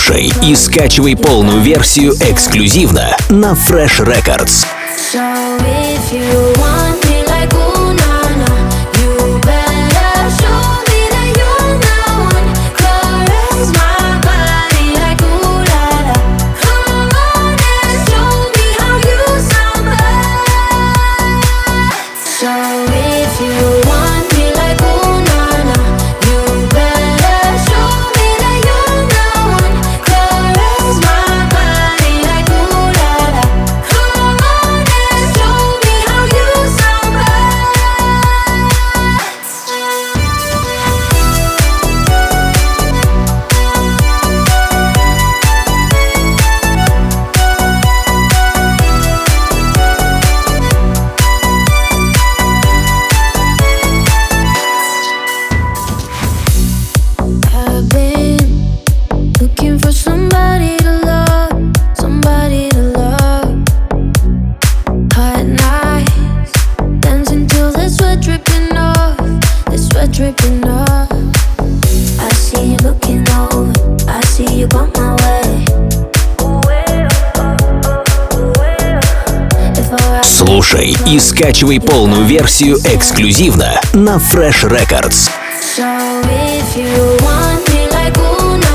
слушай и скачивай полную версию эксклюзивно на Fresh Records. So if you dripping off. I see you looking over, I see you on my way. Слушай и скачивай полную версию эксклюзивно на Fresh Records. So if you want me like Una,